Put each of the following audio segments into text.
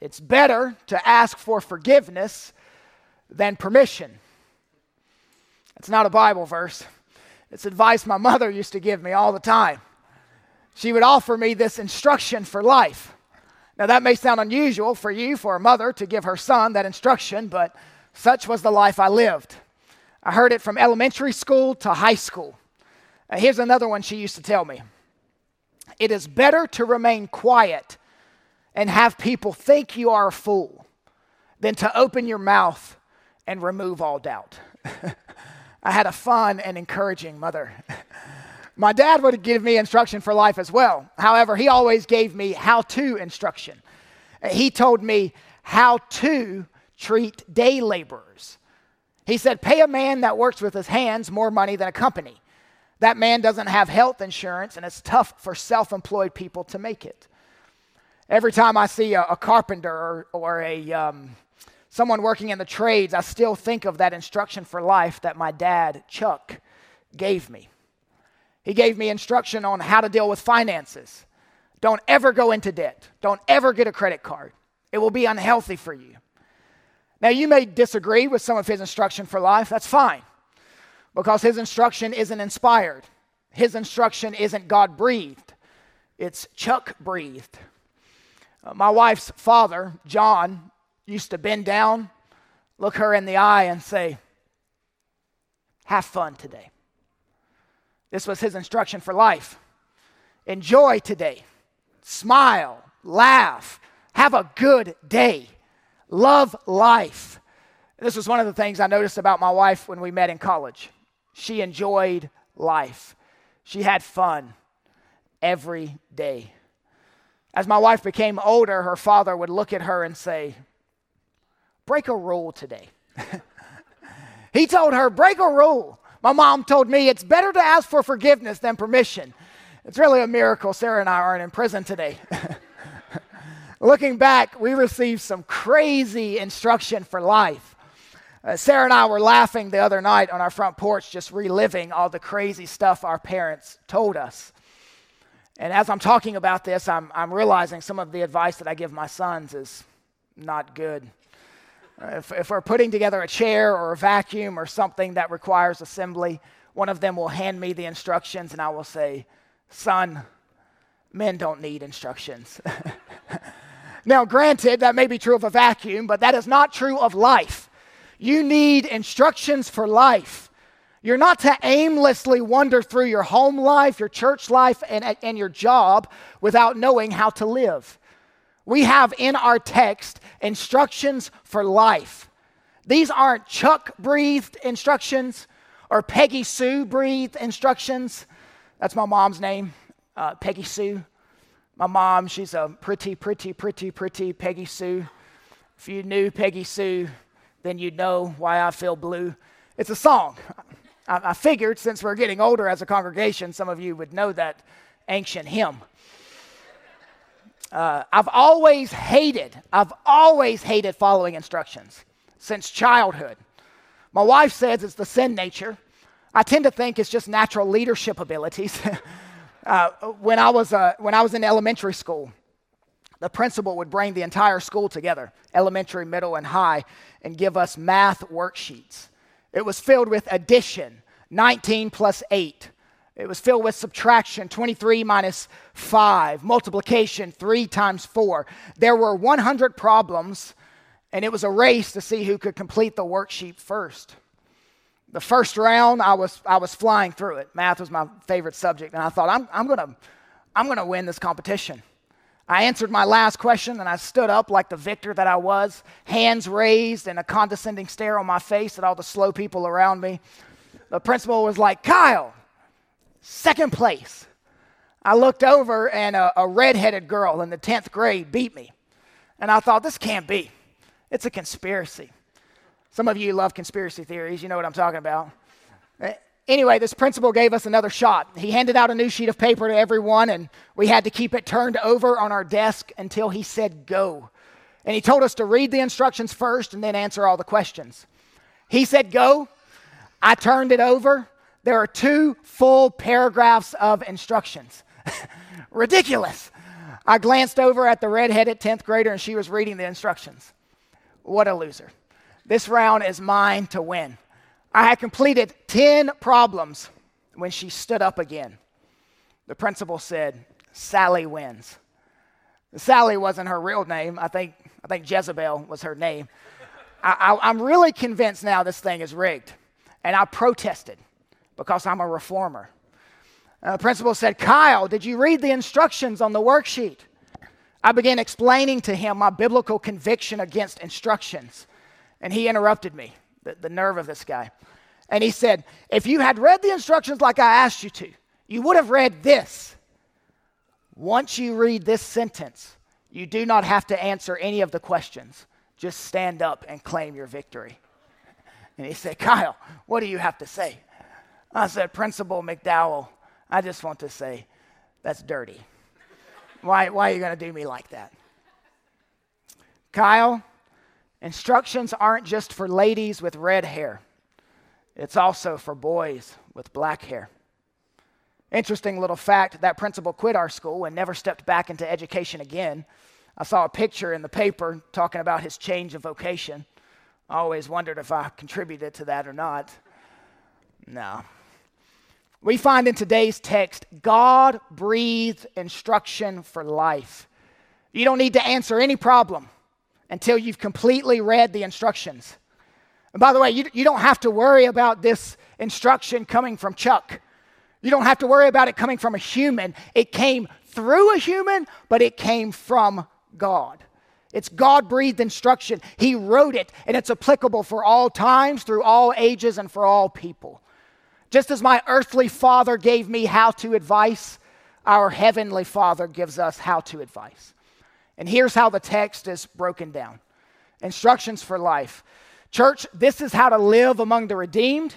It's better to ask for forgiveness than permission. It's not a Bible verse. It's advice my mother used to give me all the time. She would offer me this instruction for life. Now, that may sound unusual for you, for a mother, to give her son that instruction, but such was the life I lived. I heard it from elementary school to high school. Here's another one she used to tell me It is better to remain quiet and have people think you are a fool than to open your mouth and remove all doubt. I had a fun and encouraging mother. My dad would give me instruction for life as well. However, he always gave me how to instruction. He told me how to treat day laborers. He said, Pay a man that works with his hands more money than a company. That man doesn't have health insurance, and it's tough for self employed people to make it. Every time I see a, a carpenter or, or a, um, someone working in the trades, I still think of that instruction for life that my dad, Chuck, gave me. He gave me instruction on how to deal with finances. Don't ever go into debt. Don't ever get a credit card. It will be unhealthy for you. Now, you may disagree with some of his instruction for life. That's fine because his instruction isn't inspired, his instruction isn't God breathed, it's Chuck breathed. Uh, my wife's father, John, used to bend down, look her in the eye, and say, Have fun today. This was his instruction for life. Enjoy today. Smile, laugh, have a good day. Love life. This was one of the things I noticed about my wife when we met in college. She enjoyed life, she had fun every day. As my wife became older, her father would look at her and say, Break a rule today. he told her, Break a rule. My mom told me it's better to ask for forgiveness than permission. It's really a miracle Sarah and I aren't in prison today. Looking back, we received some crazy instruction for life. Uh, Sarah and I were laughing the other night on our front porch, just reliving all the crazy stuff our parents told us. And as I'm talking about this, I'm, I'm realizing some of the advice that I give my sons is not good. If, if we're putting together a chair or a vacuum or something that requires assembly, one of them will hand me the instructions and I will say, Son, men don't need instructions. now, granted, that may be true of a vacuum, but that is not true of life. You need instructions for life. You're not to aimlessly wander through your home life, your church life, and, and your job without knowing how to live. We have in our text instructions for life. These aren't Chuck breathed instructions or Peggy Sue breathed instructions. That's my mom's name, uh, Peggy Sue. My mom, she's a pretty, pretty, pretty, pretty Peggy Sue. If you knew Peggy Sue, then you'd know why I feel blue. It's a song. I, I figured since we're getting older as a congregation, some of you would know that ancient hymn. Uh, I've always hated, I've always hated following instructions since childhood. My wife says it's the sin nature. I tend to think it's just natural leadership abilities. uh, when, I was, uh, when I was in elementary school, the principal would bring the entire school together, elementary, middle, and high, and give us math worksheets. It was filled with addition, 19 plus 8. It was filled with subtraction, 23 minus 5, multiplication, 3 times 4. There were 100 problems, and it was a race to see who could complete the worksheet first. The first round, I was, I was flying through it. Math was my favorite subject, and I thought, I'm, I'm going to I'm going to win this competition. I answered my last question and I stood up like the victor that I was, hands raised and a condescending stare on my face at all the slow people around me. The principal was like, Kyle, second place. I looked over and a, a redheaded girl in the 10th grade beat me. And I thought, this can't be. It's a conspiracy. Some of you love conspiracy theories. You know what I'm talking about. Anyway, this principal gave us another shot. He handed out a new sheet of paper to everyone, and we had to keep it turned over on our desk until he said go. And he told us to read the instructions first and then answer all the questions. He said go. I turned it over. There are two full paragraphs of instructions. Ridiculous. I glanced over at the redheaded 10th grader and she was reading the instructions. What a loser. This round is mine to win. I had completed 10 problems when she stood up again. The principal said, Sally wins. Sally wasn't her real name. I think, I think Jezebel was her name. I, am really convinced now this thing is rigged. And I protested because I'm a reformer. Uh, the principal said, Kyle, did you read the instructions on the worksheet? I began explaining to him my biblical conviction against instructions. And he interrupted me, the, the nerve of this guy. And he said, If you had read the instructions like I asked you to, you would have read this. Once you read this sentence, you do not have to answer any of the questions. Just stand up and claim your victory. And he said, Kyle, what do you have to say? I said, Principal McDowell, I just want to say, that's dirty. Why, why are you going to do me like that? Kyle, instructions aren't just for ladies with red hair, it's also for boys with black hair. Interesting little fact that principal quit our school and never stepped back into education again. I saw a picture in the paper talking about his change of vocation. I always wondered if I contributed to that or not. No. We find in today's text God breathed instruction for life. You don't need to answer any problem until you've completely read the instructions. And by the way, you, you don't have to worry about this instruction coming from Chuck. You don't have to worry about it coming from a human. It came through a human, but it came from God. It's God breathed instruction. He wrote it, and it's applicable for all times, through all ages, and for all people. Just as my earthly father gave me how to advice, our heavenly father gives us how to advice. And here's how the text is broken down instructions for life. Church, this is how to live among the redeemed.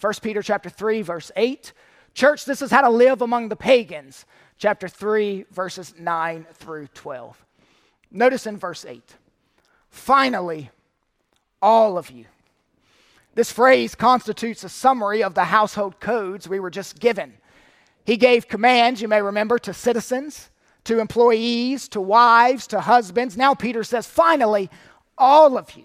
1 Peter chapter 3 verse 8. Church, this is how to live among the pagans. Chapter 3 verses 9 through 12. Notice in verse 8. Finally, all of you. This phrase constitutes a summary of the household codes we were just given. He gave commands, you may remember, to citizens, to employees, to wives, to husbands. Now Peter says, finally, all of you.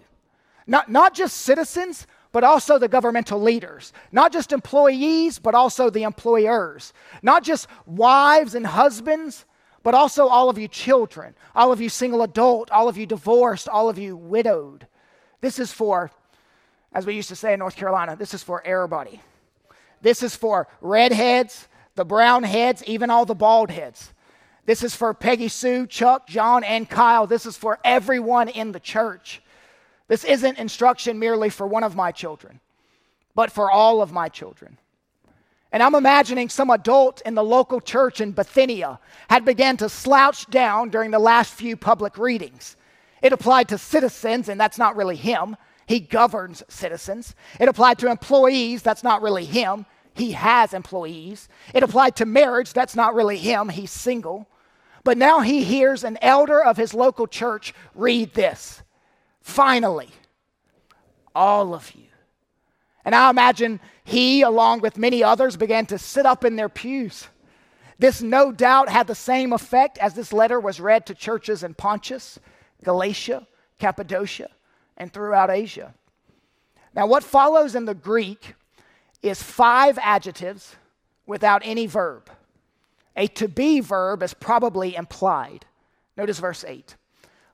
Not, not just citizens, but also the governmental leaders. Not just employees, but also the employers. Not just wives and husbands, but also all of you children, all of you single adult, all of you divorced, all of you widowed. This is for, as we used to say in North Carolina, this is for everybody. This is for redheads, the brown heads, even all the bald heads. This is for Peggy Sue, Chuck, John, and Kyle. This is for everyone in the church. This isn't instruction merely for one of my children, but for all of my children. And I'm imagining some adult in the local church in Bithynia had began to slouch down during the last few public readings. It applied to citizens, and that's not really him. He governs citizens. It applied to employees, that's not really him. He has employees. It applied to marriage, that's not really him. He's single. But now he hears an elder of his local church read this. Finally, all of you and I imagine he, along with many others, began to sit up in their pews. This no doubt had the same effect as this letter was read to churches in Pontus, Galatia, Cappadocia, and throughout Asia. Now, what follows in the Greek is five adjectives without any verb. A to be verb is probably implied. Notice verse 8.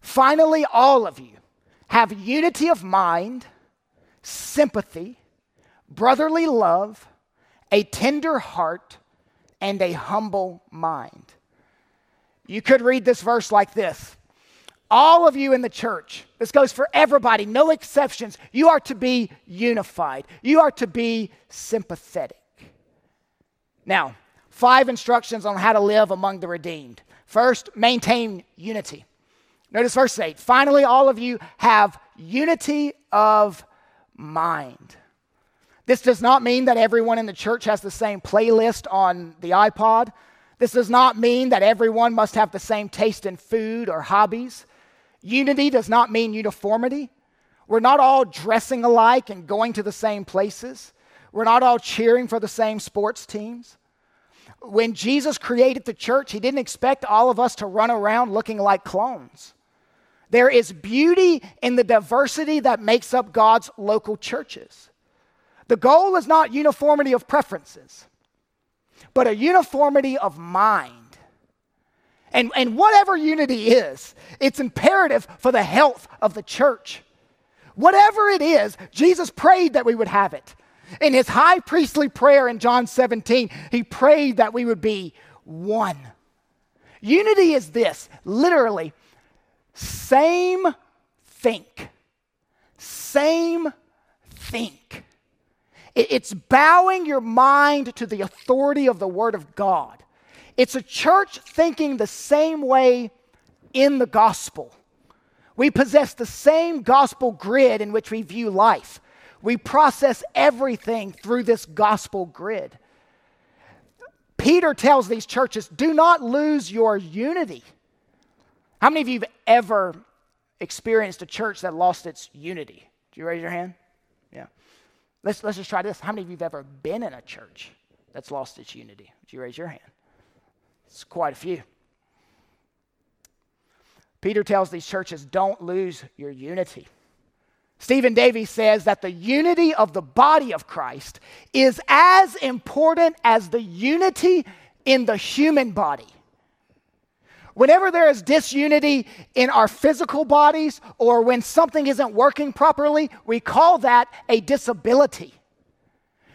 Finally, all of you have unity of mind, sympathy, brotherly love, a tender heart, and a humble mind. You could read this verse like this All of you in the church, this goes for everybody, no exceptions. You are to be unified, you are to be sympathetic. Now, five instructions on how to live among the redeemed. First, maintain unity. Notice verse 8. Finally, all of you have unity of mind. This does not mean that everyone in the church has the same playlist on the iPod. This does not mean that everyone must have the same taste in food or hobbies. Unity does not mean uniformity. We're not all dressing alike and going to the same places. We're not all cheering for the same sports teams. When Jesus created the church, he didn't expect all of us to run around looking like clones. There is beauty in the diversity that makes up God's local churches. The goal is not uniformity of preferences, but a uniformity of mind. And, and whatever unity is, it's imperative for the health of the church. Whatever it is, Jesus prayed that we would have it. In his high priestly prayer in John 17, he prayed that we would be one. Unity is this literally, same think. Same think. It's bowing your mind to the authority of the Word of God. It's a church thinking the same way in the gospel. We possess the same gospel grid in which we view life. We process everything through this gospel grid. Peter tells these churches do not lose your unity. How many of you have ever experienced a church that lost its unity? Do you raise your hand? Yeah. Let's, let's just try this. How many of you have ever been in a church that's lost its unity? Would you raise your hand? It's quite a few. Peter tells these churches don't lose your unity. Stephen Davies says that the unity of the body of Christ is as important as the unity in the human body. Whenever there is disunity in our physical bodies or when something isn't working properly, we call that a disability.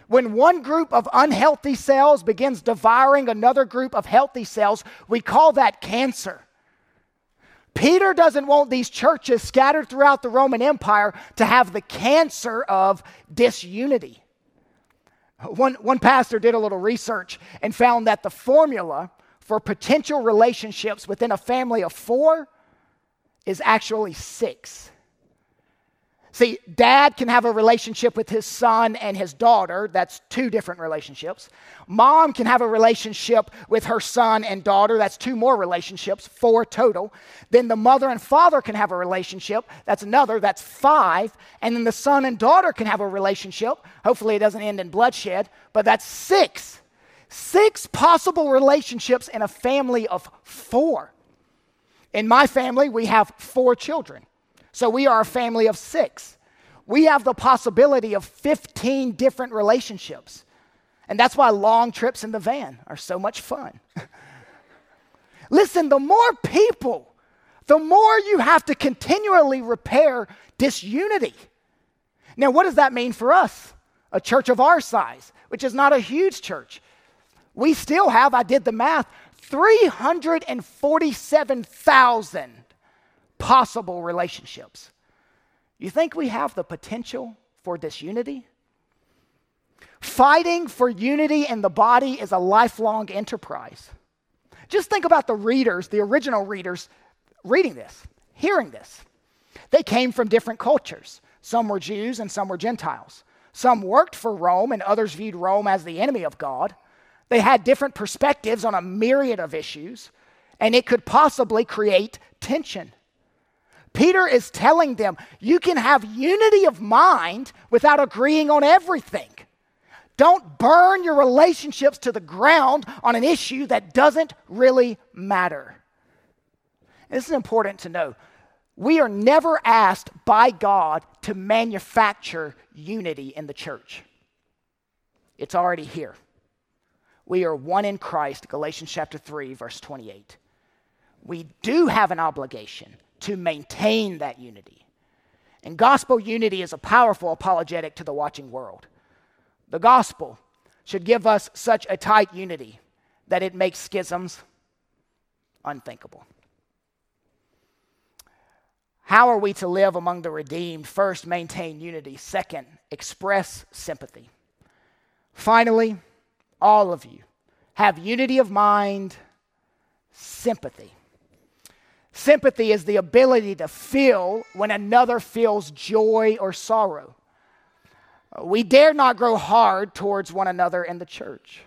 When one group of unhealthy cells begins devouring another group of healthy cells, we call that cancer. Peter doesn't want these churches scattered throughout the Roman Empire to have the cancer of disunity. One, one pastor did a little research and found that the formula for potential relationships within a family of four is actually six. See, dad can have a relationship with his son and his daughter. That's two different relationships. Mom can have a relationship with her son and daughter. That's two more relationships, four total. Then the mother and father can have a relationship. That's another, that's five. And then the son and daughter can have a relationship. Hopefully, it doesn't end in bloodshed, but that's six. Six possible relationships in a family of four. In my family, we have four children. So we are a family of six. We have the possibility of 15 different relationships. And that's why long trips in the van are so much fun. Listen, the more people, the more you have to continually repair disunity. Now, what does that mean for us? A church of our size, which is not a huge church. We still have, I did the math, 347,000 possible relationships. You think we have the potential for disunity? Fighting for unity in the body is a lifelong enterprise. Just think about the readers, the original readers, reading this, hearing this. They came from different cultures. Some were Jews and some were Gentiles. Some worked for Rome and others viewed Rome as the enemy of God. They had different perspectives on a myriad of issues, and it could possibly create tension. Peter is telling them you can have unity of mind without agreeing on everything. Don't burn your relationships to the ground on an issue that doesn't really matter. This is important to know. We are never asked by God to manufacture unity in the church, it's already here. We are one in Christ, Galatians chapter 3, verse 28. We do have an obligation to maintain that unity. And gospel unity is a powerful apologetic to the watching world. The gospel should give us such a tight unity that it makes schisms unthinkable. How are we to live among the redeemed? First, maintain unity. Second, express sympathy. Finally, all of you have unity of mind, sympathy. Sympathy is the ability to feel when another feels joy or sorrow. We dare not grow hard towards one another in the church.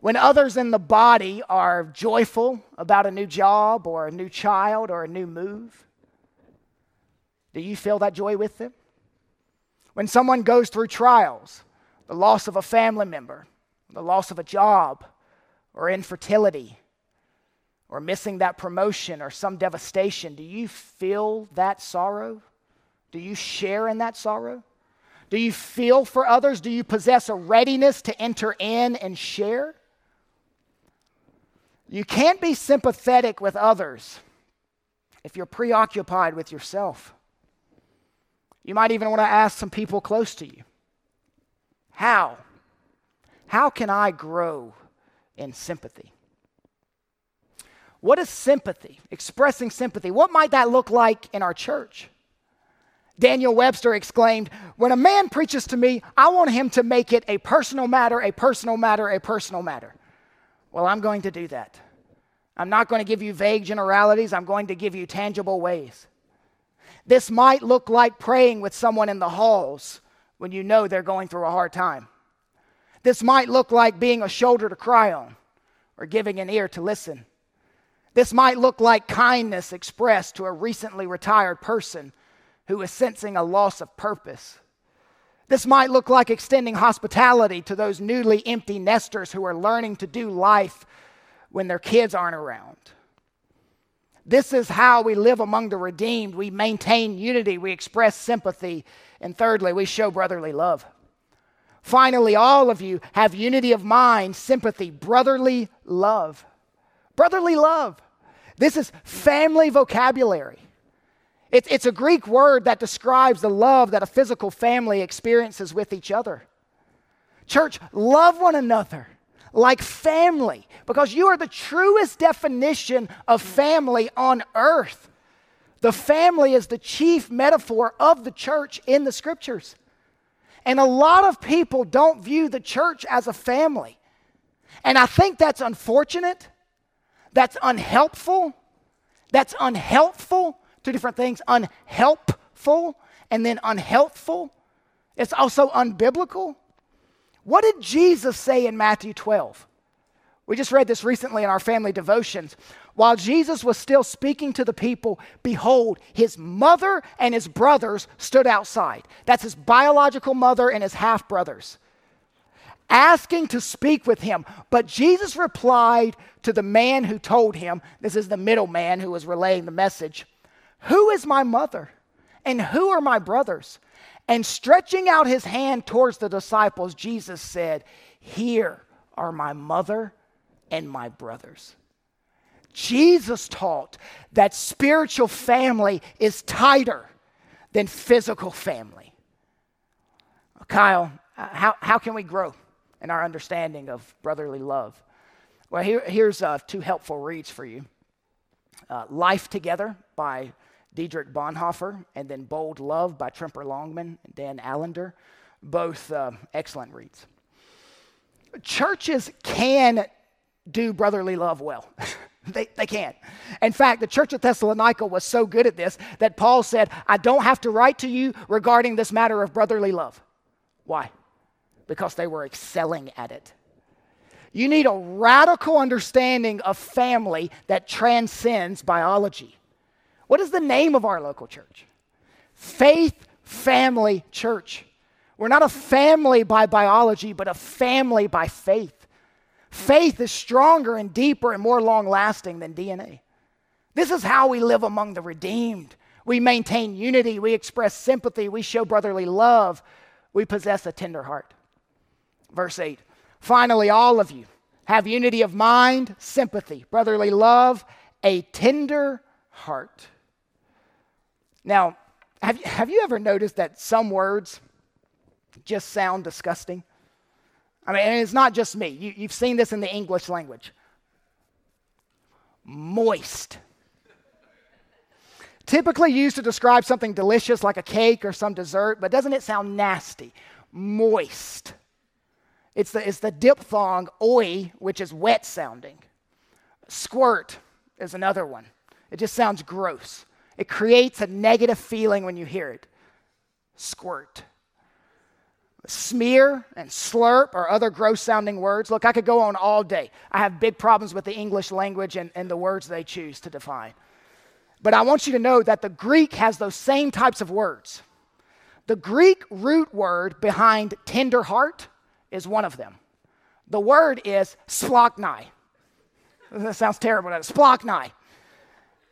When others in the body are joyful about a new job or a new child or a new move, do you feel that joy with them? When someone goes through trials, the loss of a family member, the loss of a job, or infertility or missing that promotion or some devastation, do you feel that sorrow? Do you share in that sorrow? Do you feel for others? Do you possess a readiness to enter in and share? You can't be sympathetic with others if you're preoccupied with yourself. You might even want to ask some people close to you How? How can I grow in sympathy? What is sympathy? Expressing sympathy. What might that look like in our church? Daniel Webster exclaimed, When a man preaches to me, I want him to make it a personal matter, a personal matter, a personal matter. Well, I'm going to do that. I'm not going to give you vague generalities, I'm going to give you tangible ways. This might look like praying with someone in the halls when you know they're going through a hard time. This might look like being a shoulder to cry on or giving an ear to listen. This might look like kindness expressed to a recently retired person who is sensing a loss of purpose. This might look like extending hospitality to those newly empty nesters who are learning to do life when their kids aren't around. This is how we live among the redeemed. We maintain unity, we express sympathy, and thirdly, we show brotherly love. Finally, all of you have unity of mind, sympathy, brotherly love. Brotherly love. This is family vocabulary. It's, it's a Greek word that describes the love that a physical family experiences with each other. Church, love one another like family because you are the truest definition of family on earth. The family is the chief metaphor of the church in the scriptures. And a lot of people don't view the church as a family. And I think that's unfortunate, that's unhelpful, that's unhelpful Two different things unhelpful and then unhealthful. It's also unbiblical. What did Jesus say in Matthew 12? We just read this recently in our family devotions. While Jesus was still speaking to the people, behold, his mother and his brothers stood outside. That's his biological mother and his half brothers, asking to speak with him. But Jesus replied to the man who told him, this is the middleman who was relaying the message, who is my mother? And who are my brothers? And stretching out his hand towards the disciples, Jesus said, Here are my mother and my brothers. Jesus taught that spiritual family is tighter than physical family. Kyle, how, how can we grow in our understanding of brotherly love? Well, here, here's uh, two helpful reads for you uh, Life Together by Dietrich Bonhoeffer, and then Bold Love by Tremper Longman and Dan Allender. Both uh, excellent reads. Churches can do brotherly love well. they, they can. In fact, the church of Thessalonica was so good at this that Paul said, I don't have to write to you regarding this matter of brotherly love. Why? Because they were excelling at it. You need a radical understanding of family that transcends biology. What is the name of our local church? Faith Family Church. We're not a family by biology, but a family by faith. Faith is stronger and deeper and more long lasting than DNA. This is how we live among the redeemed. We maintain unity, we express sympathy, we show brotherly love, we possess a tender heart. Verse 8 Finally, all of you have unity of mind, sympathy, brotherly love, a tender heart. Now, have, have you ever noticed that some words just sound disgusting? I mean, and it's not just me. You, you've seen this in the English language. Moist. Typically used to describe something delicious like a cake or some dessert, but doesn't it sound nasty? Moist. It's the, it's the diphthong oi, which is wet sounding. Squirt is another one. It just sounds gross. It creates a negative feeling when you hear it. Squirt. Smear and slurp are other gross sounding words. Look, I could go on all day. I have big problems with the English language and, and the words they choose to define. But I want you to know that the Greek has those same types of words. The Greek root word behind tender heart is one of them. The word is splachni. That sounds terrible. Splachni.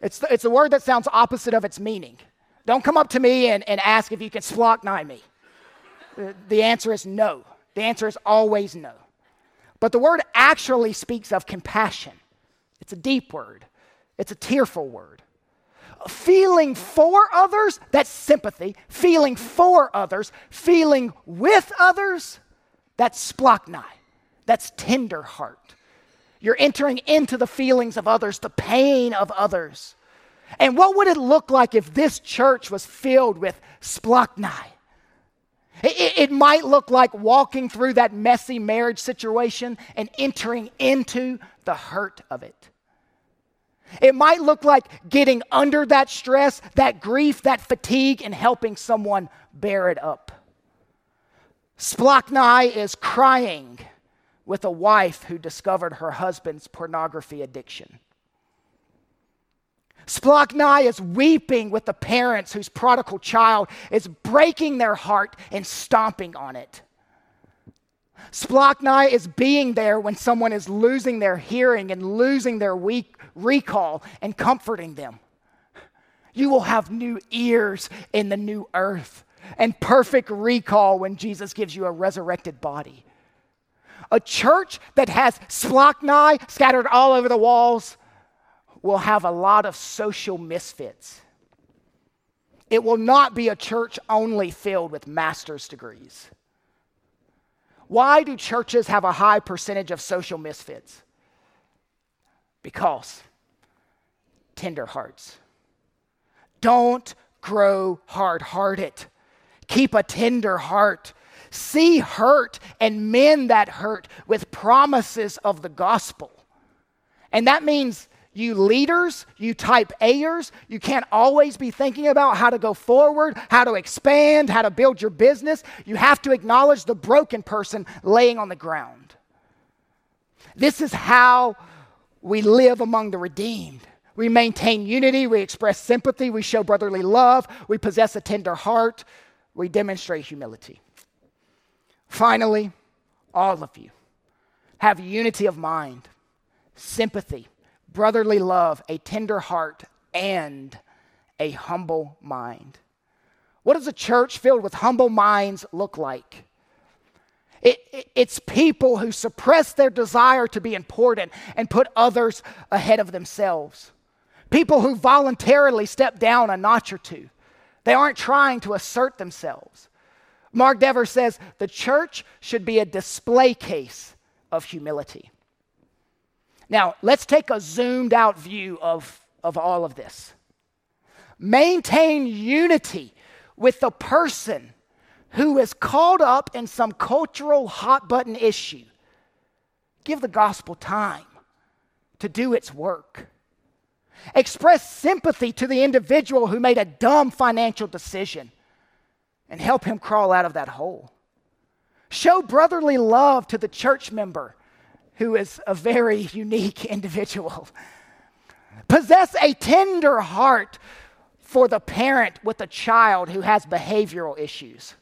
It's the, it's a word that sounds opposite of its meaning. Don't come up to me and, and ask if you can splachni me. The answer is no. The answer is always no. But the word actually speaks of compassion. It's a deep word, it's a tearful word. Feeling for others, that's sympathy. Feeling for others, feeling with others, that's splachni. That's tender heart. You're entering into the feelings of others, the pain of others. And what would it look like if this church was filled with splachni? It, it, might look like walking through that messy marriage situation and entering into the hurt of it. It might look like getting under that stress, that grief, that fatigue, and helping someone bear it up. Splachni is crying with a wife who discovered her husband's pornography addiction. Splachni is weeping with the parents whose prodigal child is breaking their heart and stomping on it. Splachni is being there when someone is losing their hearing and losing their weak recall and comforting them. You will have new ears in the new earth and perfect recall when Jesus gives you a resurrected body. A church that has splachni scattered all over the walls will have a lot of social misfits. It will not be a church only filled with master's degrees. Why do churches have a high percentage of social misfits? Because tender hearts. Don't grow hard hearted. Keep a tender heart. See hurt and mend that hurt with promises of the gospel. And that means you leaders, you type A'ers, you can't always be thinking about how to go forward, how to expand, how to build your business. You have to acknowledge the broken person laying on the ground. This is how we live among the redeemed. We maintain unity, we express sympathy, we show brotherly love, we possess a tender heart, we demonstrate humility. Finally, all of you have unity of mind, sympathy, brotherly love, a tender heart, and a humble mind. What does a church filled with humble minds look like? It, it, it's people who suppress their desire to be important and put others ahead of themselves. People who voluntarily step down a notch or two. They aren't trying to assert themselves. Mark Dever says the church should be a display case of humility. Now, let's take a zoomed out view of, of all of this. Maintain unity with the person who is caught up in some cultural hot button issue. Give the gospel time to do its work. Express sympathy to the individual who made a dumb financial decision and help him crawl out of that hole. Show brotherly love to the church member who is a very unique individual. Possess a tender heart for the parent with a child who has behavioral issues.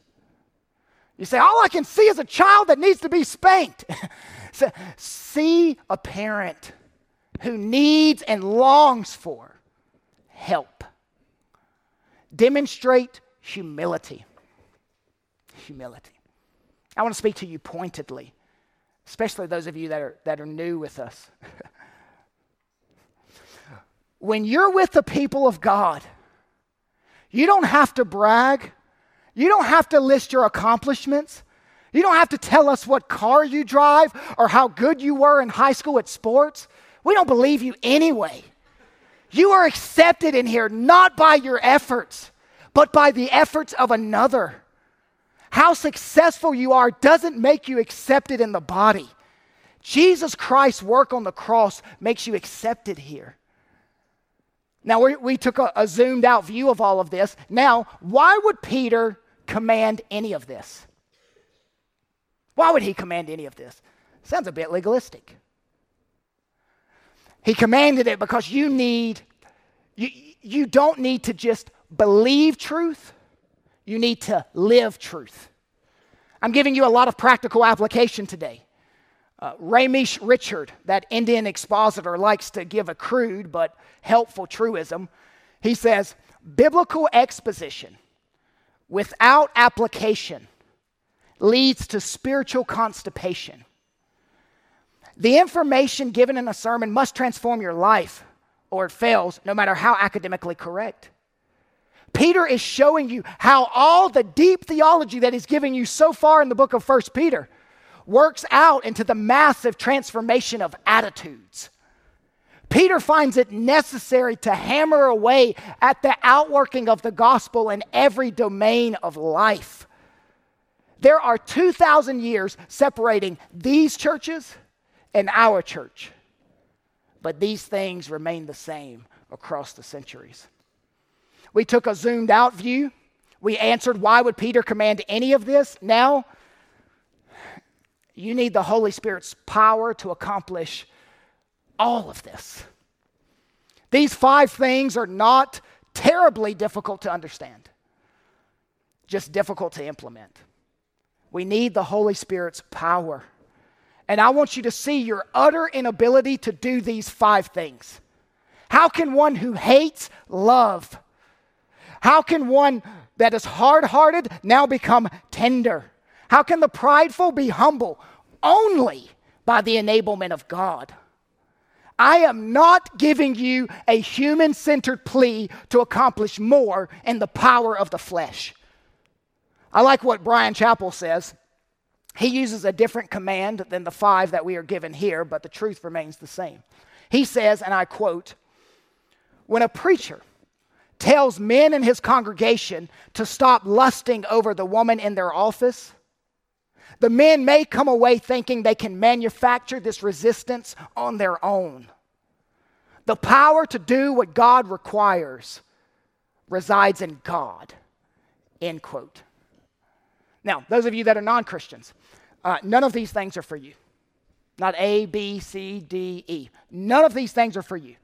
You say, All I can see is a child that needs to be spanked. see a parent who needs and longs for help. Demonstrate humility. Humility. I want to speak to you pointedly, especially those of you that are, that are new with us. when you're with the people of God, you don't have to brag. You don't have to list your accomplishments. You don't have to tell us what car you drive or how good you were in high school at sports. We don't believe you anyway. You are accepted in here not by your efforts, but by the efforts of another. How successful you are doesn't make you accepted in the body. Jesus Christ's work on the cross makes you accepted here. Now, we, we took a, a zoomed out view of all of this. Now, why would Peter command any of this? Why would he command any of this? Sounds a bit legalistic. He commanded it because you need, you, you don't need to just believe truth, you need to live truth. I'm giving you a lot of practical application today. Uh, Ramesh Richard, that Indian expositor, likes to give a crude but helpful truism. He says, Biblical exposition without application leads to spiritual constipation. The information given in a sermon must transform your life, or it fails, no matter how academically correct. Peter is showing you how all the deep theology that he's given you so far in the book of First Peter works out into the massive transformation of attitudes. Peter finds it necessary to hammer away at the outworking of the gospel in every domain of life. There are 2,000 years separating these churches and our church, but these things remain the same across the centuries. We took a zoomed out view. We answered why would Peter command any of this? Now, you need the Holy Spirit's power to accomplish all of this. These five things are not terribly difficult to understand, just difficult to implement. We need the Holy Spirit's power. And I want you to see your utter inability to do these five things. How can one who hates love? How can one that is hard hearted now become tender? How can the prideful be humble? Only by the enablement of God. I am not giving you a human centered plea to accomplish more in the power of the flesh. I like what Brian Chapell says. He uses a different command than the five that we are given here, but the truth remains the same. He says, and I quote, when a preacher tells men in his congregation to stop lusting over the woman in their office, the men may come away thinking they can manufacture this resistance on their own. The power to do what God requires resides in God. End quote. Now, those of you that are non Christians, uh, none of these things are for you. Not A, B, C, D, E. None of these things are for you.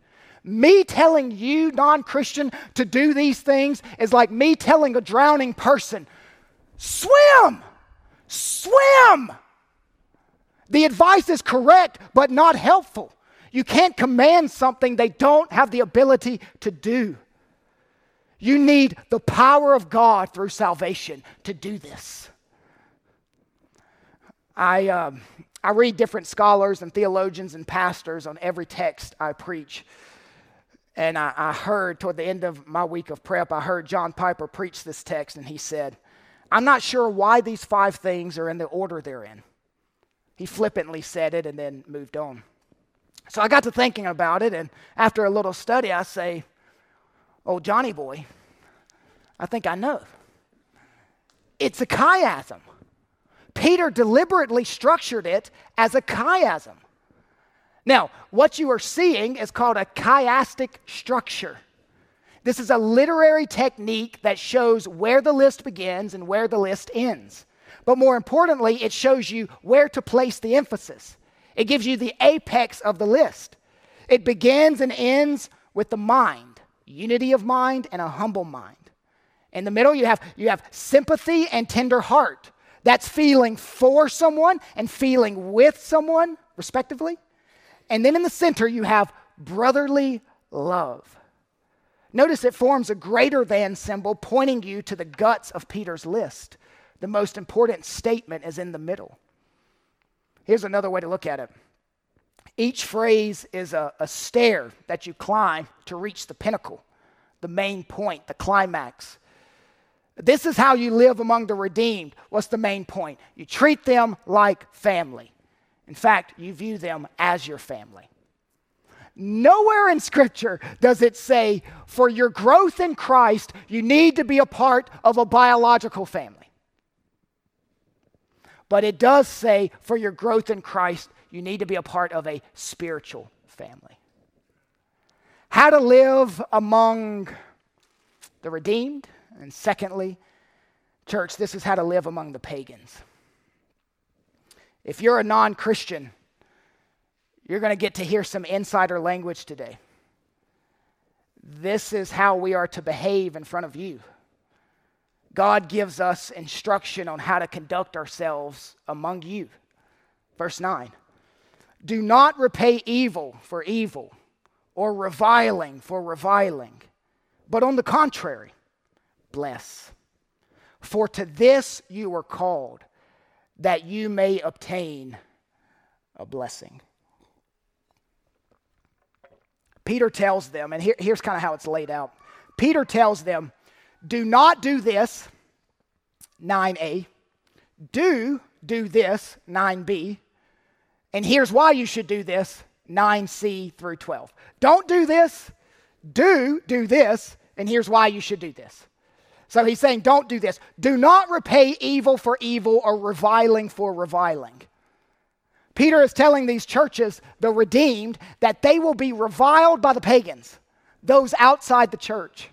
Me telling you, non Christian, to do these things is like me telling a drowning person, swim, swim. The advice is correct, but not helpful. You can't command something they don't have the ability to do. You need the power of God through salvation to do this. I, um, I read different scholars and theologians and pastors on every text I preach. And I, I heard toward the end of my week of prep, I heard John Piper preach this text, and he said, I'm not sure why these five things are in the order they're in. He flippantly said it and then moved on. So I got to thinking about it, and after a little study, I say, Oh, Johnny boy, I think I know. It's a chiasm. Peter deliberately structured it as a chiasm. Now, what you are seeing is called a chiastic structure. This is a literary technique that shows where the list begins and where the list ends. But more importantly, it shows you where to place the emphasis. It gives you the apex of the list. It begins and ends with the mind, unity of mind and a humble mind. In the middle, you have, you have sympathy and tender heart. That's feeling for someone and feeling with someone, respectively. And then in the center, you have brotherly love. Notice it forms a greater than symbol pointing you to the guts of Peter's list. The most important statement is in the middle. Here's another way to look at it each phrase is a, a stair that you climb to reach the pinnacle, the main point, the climax. This is how you live among the redeemed. What's the main point? You treat them like family. In fact, you view them as your family. Nowhere in Scripture does it say, for your growth in Christ, you need to be a part of a biological family. But it does say, for your growth in Christ, you need to be a part of a spiritual family. How to live among the redeemed, and secondly, church, this is how to live among the pagans. If you're a non Christian, you're going to get to hear some insider language today. This is how we are to behave in front of you. God gives us instruction on how to conduct ourselves among you. Verse 9 Do not repay evil for evil or reviling for reviling, but on the contrary, bless. For to this you were called, that you may obtain a blessing. Peter tells them, and here, here's kind of how it's laid out Peter tells them, do not do this, 9a, do do this, 9b, and here's why you should do this 9c through 12. Don't do this, do do this, and here's why you should do this. So he's saying, don't do this. Do not repay evil for evil or reviling for reviling. Peter is telling these churches, the redeemed, that they will be reviled by the pagans, those outside the church.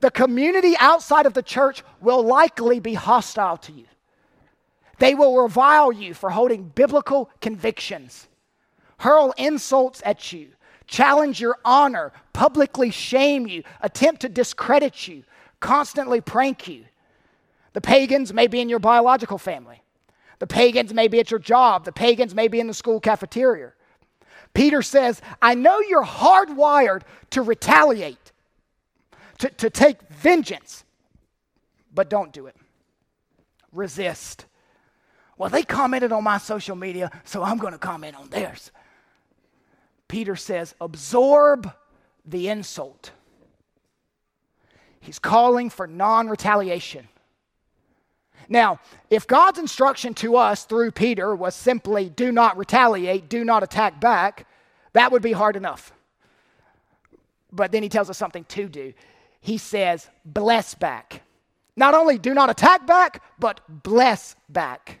The community outside of the church will likely be hostile to you. They will revile you for holding biblical convictions, hurl insults at you, challenge your honor, publicly shame you, attempt to discredit you, constantly prank you. The pagans may be in your biological family. The pagans may be at your job. The pagans may be in the school cafeteria. Peter says, I know you're hardwired to retaliate, to, to take vengeance, but don't do it. Resist. Well, they commented on my social media, so I'm going to comment on theirs. Peter says, absorb the insult. He's calling for non retaliation. Now, if God's instruction to us through Peter was simply do not retaliate, do not attack back, that would be hard enough. But then he tells us something to do. He says, bless back. Not only do not attack back, but bless back.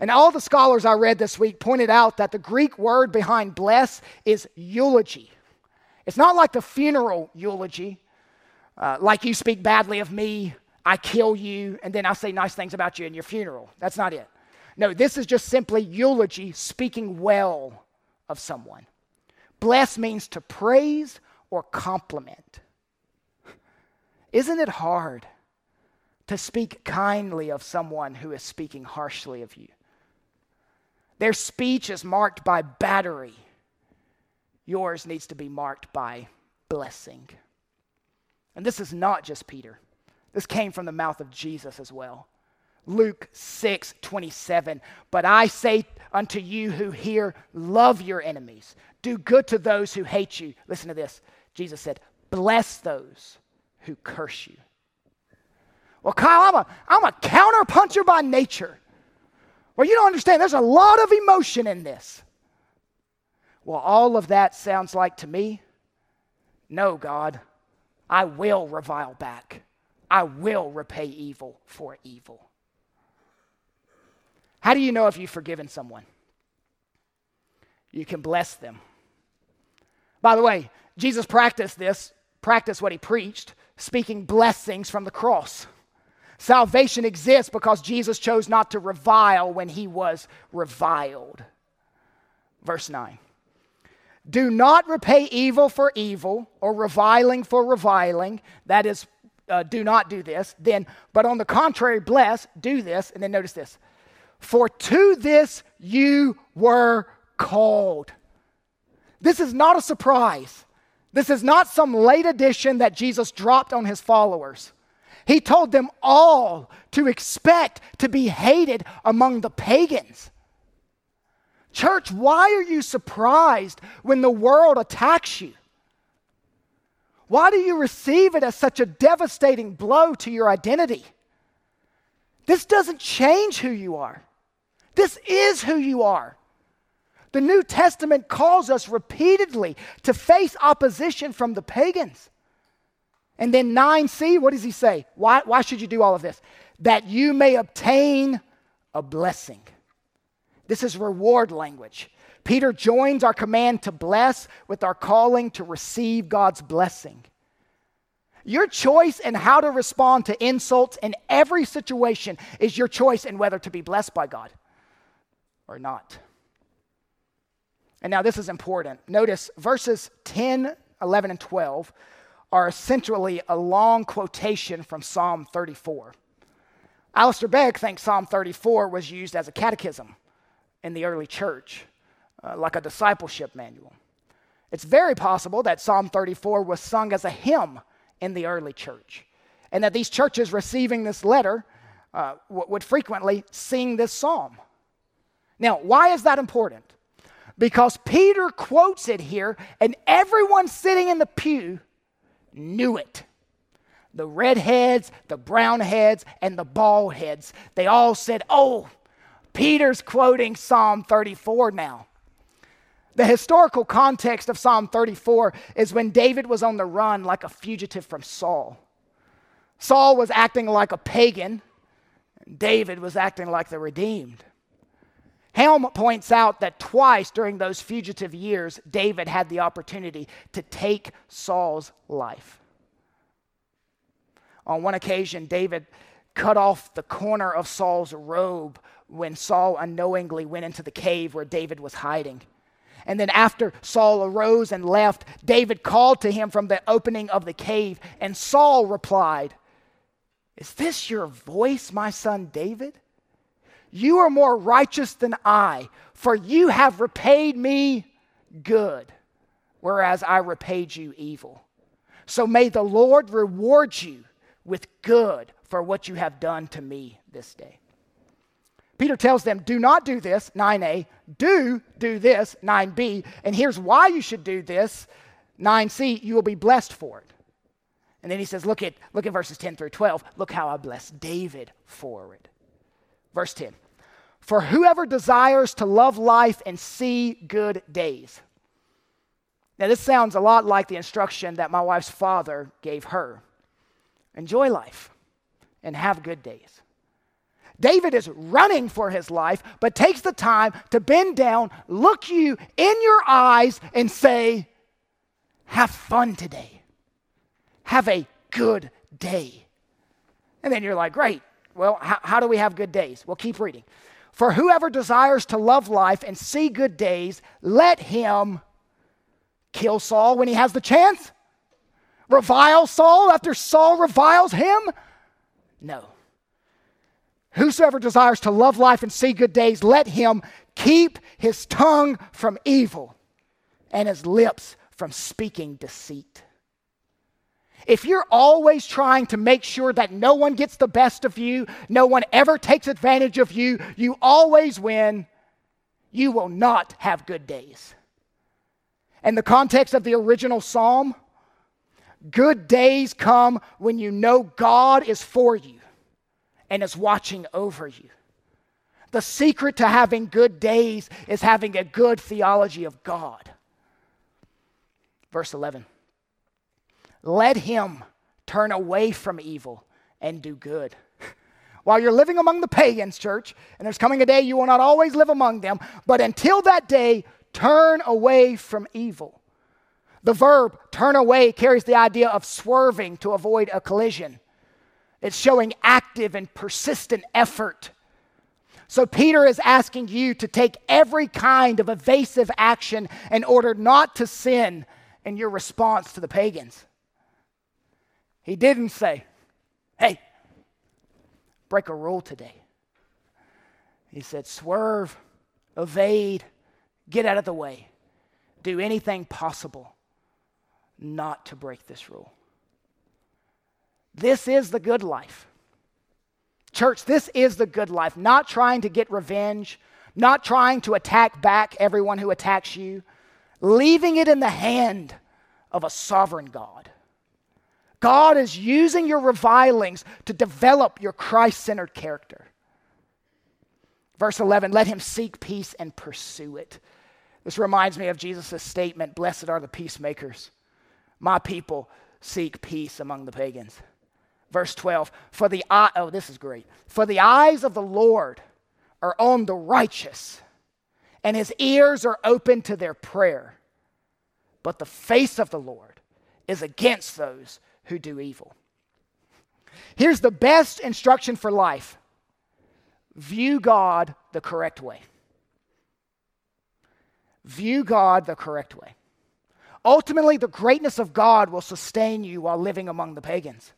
And all the scholars I read this week pointed out that the Greek word behind bless is eulogy. It's not like the funeral eulogy, uh, like you speak badly of me, I kill you, and then I say nice things about you in your funeral. That's not it. No, this is just simply eulogy, speaking well of someone. Bless means to praise or compliment. Isn't it hard to speak kindly of someone who is speaking harshly of you? Their speech is marked by battery. Yours needs to be marked by blessing. And this is not just Peter, this came from the mouth of Jesus as well. Luke 6 27. But I say unto you who hear, love your enemies, do good to those who hate you. Listen to this. Jesus said, bless those who curse you. Well, Kyle, I'm a, I'm a counterpuncher by nature. Well, you don't understand. There's a lot of emotion in this. Well, all of that sounds like to me, no, God, I will revile back. I will repay evil for evil. How do you know if you've forgiven someone? You can bless them. By the way, Jesus practiced this, practiced what he preached, speaking blessings from the cross. Salvation exists because Jesus chose not to revile when he was reviled. Verse 9. Do not repay evil for evil or reviling for reviling. That is, uh, do not do this. Then, but on the contrary, bless, do this. And then notice this. For to this you were called. This is not a surprise. This is not some late addition that Jesus dropped on his followers. He told them all to expect to be hated among the pagans. Church, why are you surprised when the world attacks you? Why do you receive it as such a devastating blow to your identity? This doesn't change who you are. This is who you are. The New Testament calls us repeatedly to face opposition from the pagans. And then 9c, what does he say? Why, why should you do all of this? That you may obtain a blessing. This is reward language. Peter joins our command to bless with our calling to receive God's blessing. Your choice in how to respond to insults in every situation is your choice in whether to be blessed by God or not. And now this is important. Notice verses 10, 11, and 12 are essentially a long quotation from Psalm 34. Alistair Begg thinks Psalm 34 was used as a catechism in the early church. uh, like a discipleship manual. It's very possible that Psalm 34 was sung as a hymn in the early church, and that these churches receiving this letter uh, w- would frequently sing this psalm. Now, why is that important? Because Peter quotes it here, and everyone sitting in the pew knew it. The redheads, the brown heads, and the bald heads, they all said, Oh, Peter's quoting Psalm 34 now. The historical context of Psalm 34 is when David was on the run like a fugitive from Saul. Saul was acting like a pagan, David was acting like the redeemed. Helm points out that twice during those fugitive years, David had the opportunity to take Saul's life. On one occasion, David cut off the corner of Saul's robe when Saul unknowingly went into the cave where David was hiding. And then, after Saul arose and left, David called to him from the opening of the cave, and Saul replied, Is this your voice, my son David? You are more righteous than I, for you have repaid me good, whereas I repaid you evil. So may the Lord reward you with good for what you have done to me this day. Peter tells them, Do not do this, 9a. Do do this, 9b. And here's why you should do this, 9c. You will be blessed for it. And then he says, Look at, look at verses 10 through 12. Look how I blessed David for it. Verse 10 For whoever desires to love life and see good days. Now, this sounds a lot like the instruction that my wife's father gave her enjoy life and have good days. David is running for his life, but takes the time to bend down, look you in your eyes, and say, Have fun today. Have a good day. And then you're like, Great, well, how, how do we have good days? Well, keep reading. For whoever desires to love life and see good days, let him kill Saul when he has the chance. Revile Saul after Saul reviles him? No. Whosoever desires to love life and see good days, let him keep his tongue from evil and his lips from speaking deceit. If you're always trying to make sure that no one gets the best of you, no one ever takes advantage of you, you always win, you will not have good days. And the context of the original psalm, good days come when you know God is for you and is watching over you. The secret to having good days is having a good theology of God. Verse 11 let him turn away from evil and do good. While you're living among the pagans, church, and there's coming a day you will not always live among them, but until that day, turn away from evil. The verb turn away carries the idea of swerving to avoid a collision. It's showing active and persistent effort. So, Peter is asking you to take every kind of evasive action in order not to sin in your response to the pagans. He didn't say, hey, break a rule today. He said, swerve, evade, get out of the way, do anything possible not to break this rule. This is the good life. Church, this is the good life. Not trying to get revenge, not trying to attack back everyone who attacks you, leaving it in the hand of a sovereign God. God is using your revilings to develop your Christ centered character. Verse 11, let him seek peace and pursue it. This reminds me of Jesus' statement Blessed are the peacemakers. My people seek peace among the pagans. Verse 12, for the eye, oh, this is great. For the eyes of the Lord are on the righteous, and his ears are open to their prayer. But the face of the Lord is against those who do evil. Here's the best instruction for life view God the correct way. View God the correct way. Ultimately, the greatness of God will sustain you while living among the pagans.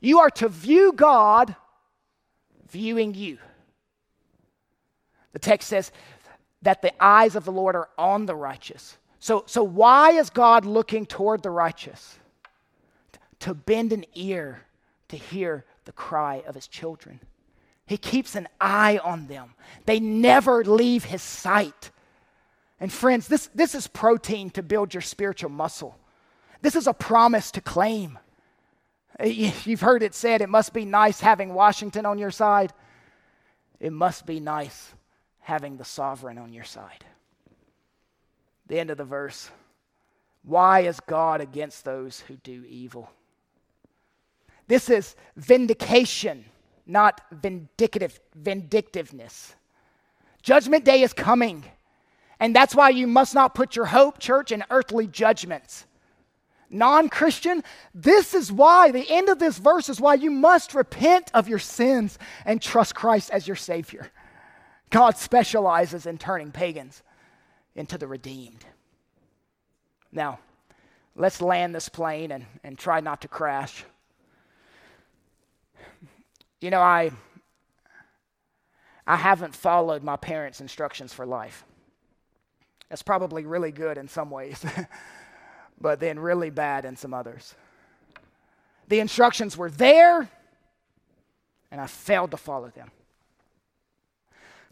You are to view God viewing you. The text says, that the eyes of the Lord are on the righteous. So, so why is God looking toward the righteous? To bend an ear to hear the cry of his children. He keeps an eye on them. They never leave his sight. And friends, this, this is protein to build your spiritual muscle. This is a promise to claim. Eh, you've heard it said, it must be nice having Washington on your side. It must be nice having the sovereign on your side. The end of the verse. Why is God against those who do evil? This is vindication, not vindicative vindictiveness. Judgment day is coming. And that's why you must not put your hope, church, in earthly judgments non Christian, this is why, the end of this verse is why you must repent of your sins and trust Christ as your Savior. God specializes in turning pagans into the redeemed. Now, let's land this plane and, and try not to crash. You know, I, I haven't followed my parents' instructions for life. That's probably really good in some ways. but then really bad in some others. The instructions were there, and I failed to follow them.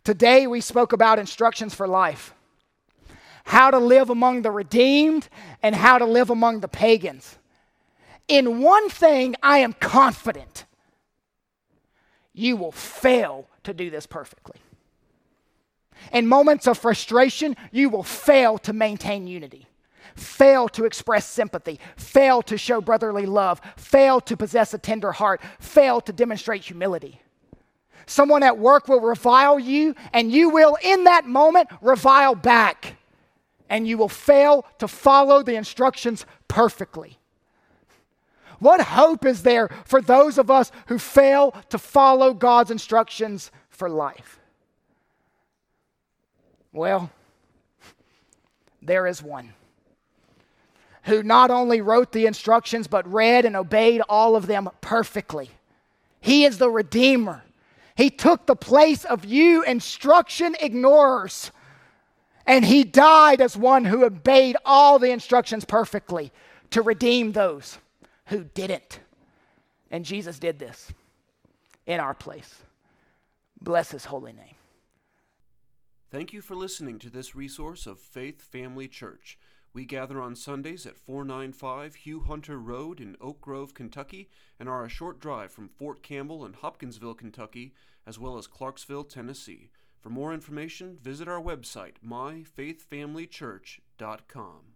Today, we spoke about instructions for life how to live among the redeemed and how to live among the pagans. In one thing, I am confident you will fail to do this perfectly. In moments of frustration, you will fail to maintain unity fail to express sympathy, fail to show brotherly love, fail to possess a tender heart, fail to demonstrate humility. Someone at work will revile you, and you will, in that moment, revile back. And you will fail to follow the instructions perfectly. What hope is there for those of us who fail to follow God's instructions for life? Well, there is one who not only wrote the instructions, but read and obeyed all of them perfectly. He is the Redeemer. He took the place of you instruction ignorers. And he died as one who obeyed all the instructions perfectly to redeem those who didn't. And Jesus did this in our place. Bless his holy name. Thank you for listening to this resource of Faith Family Church. We gather on Sundays at 495 Hugh Hunter Road in Oak Grove, Kentucky, and are a short drive from Fort Campbell and Hopkinsville, Kentucky, as well as Clarksville, Tennessee. For more information, visit our website, myfaithfamilychurch.com.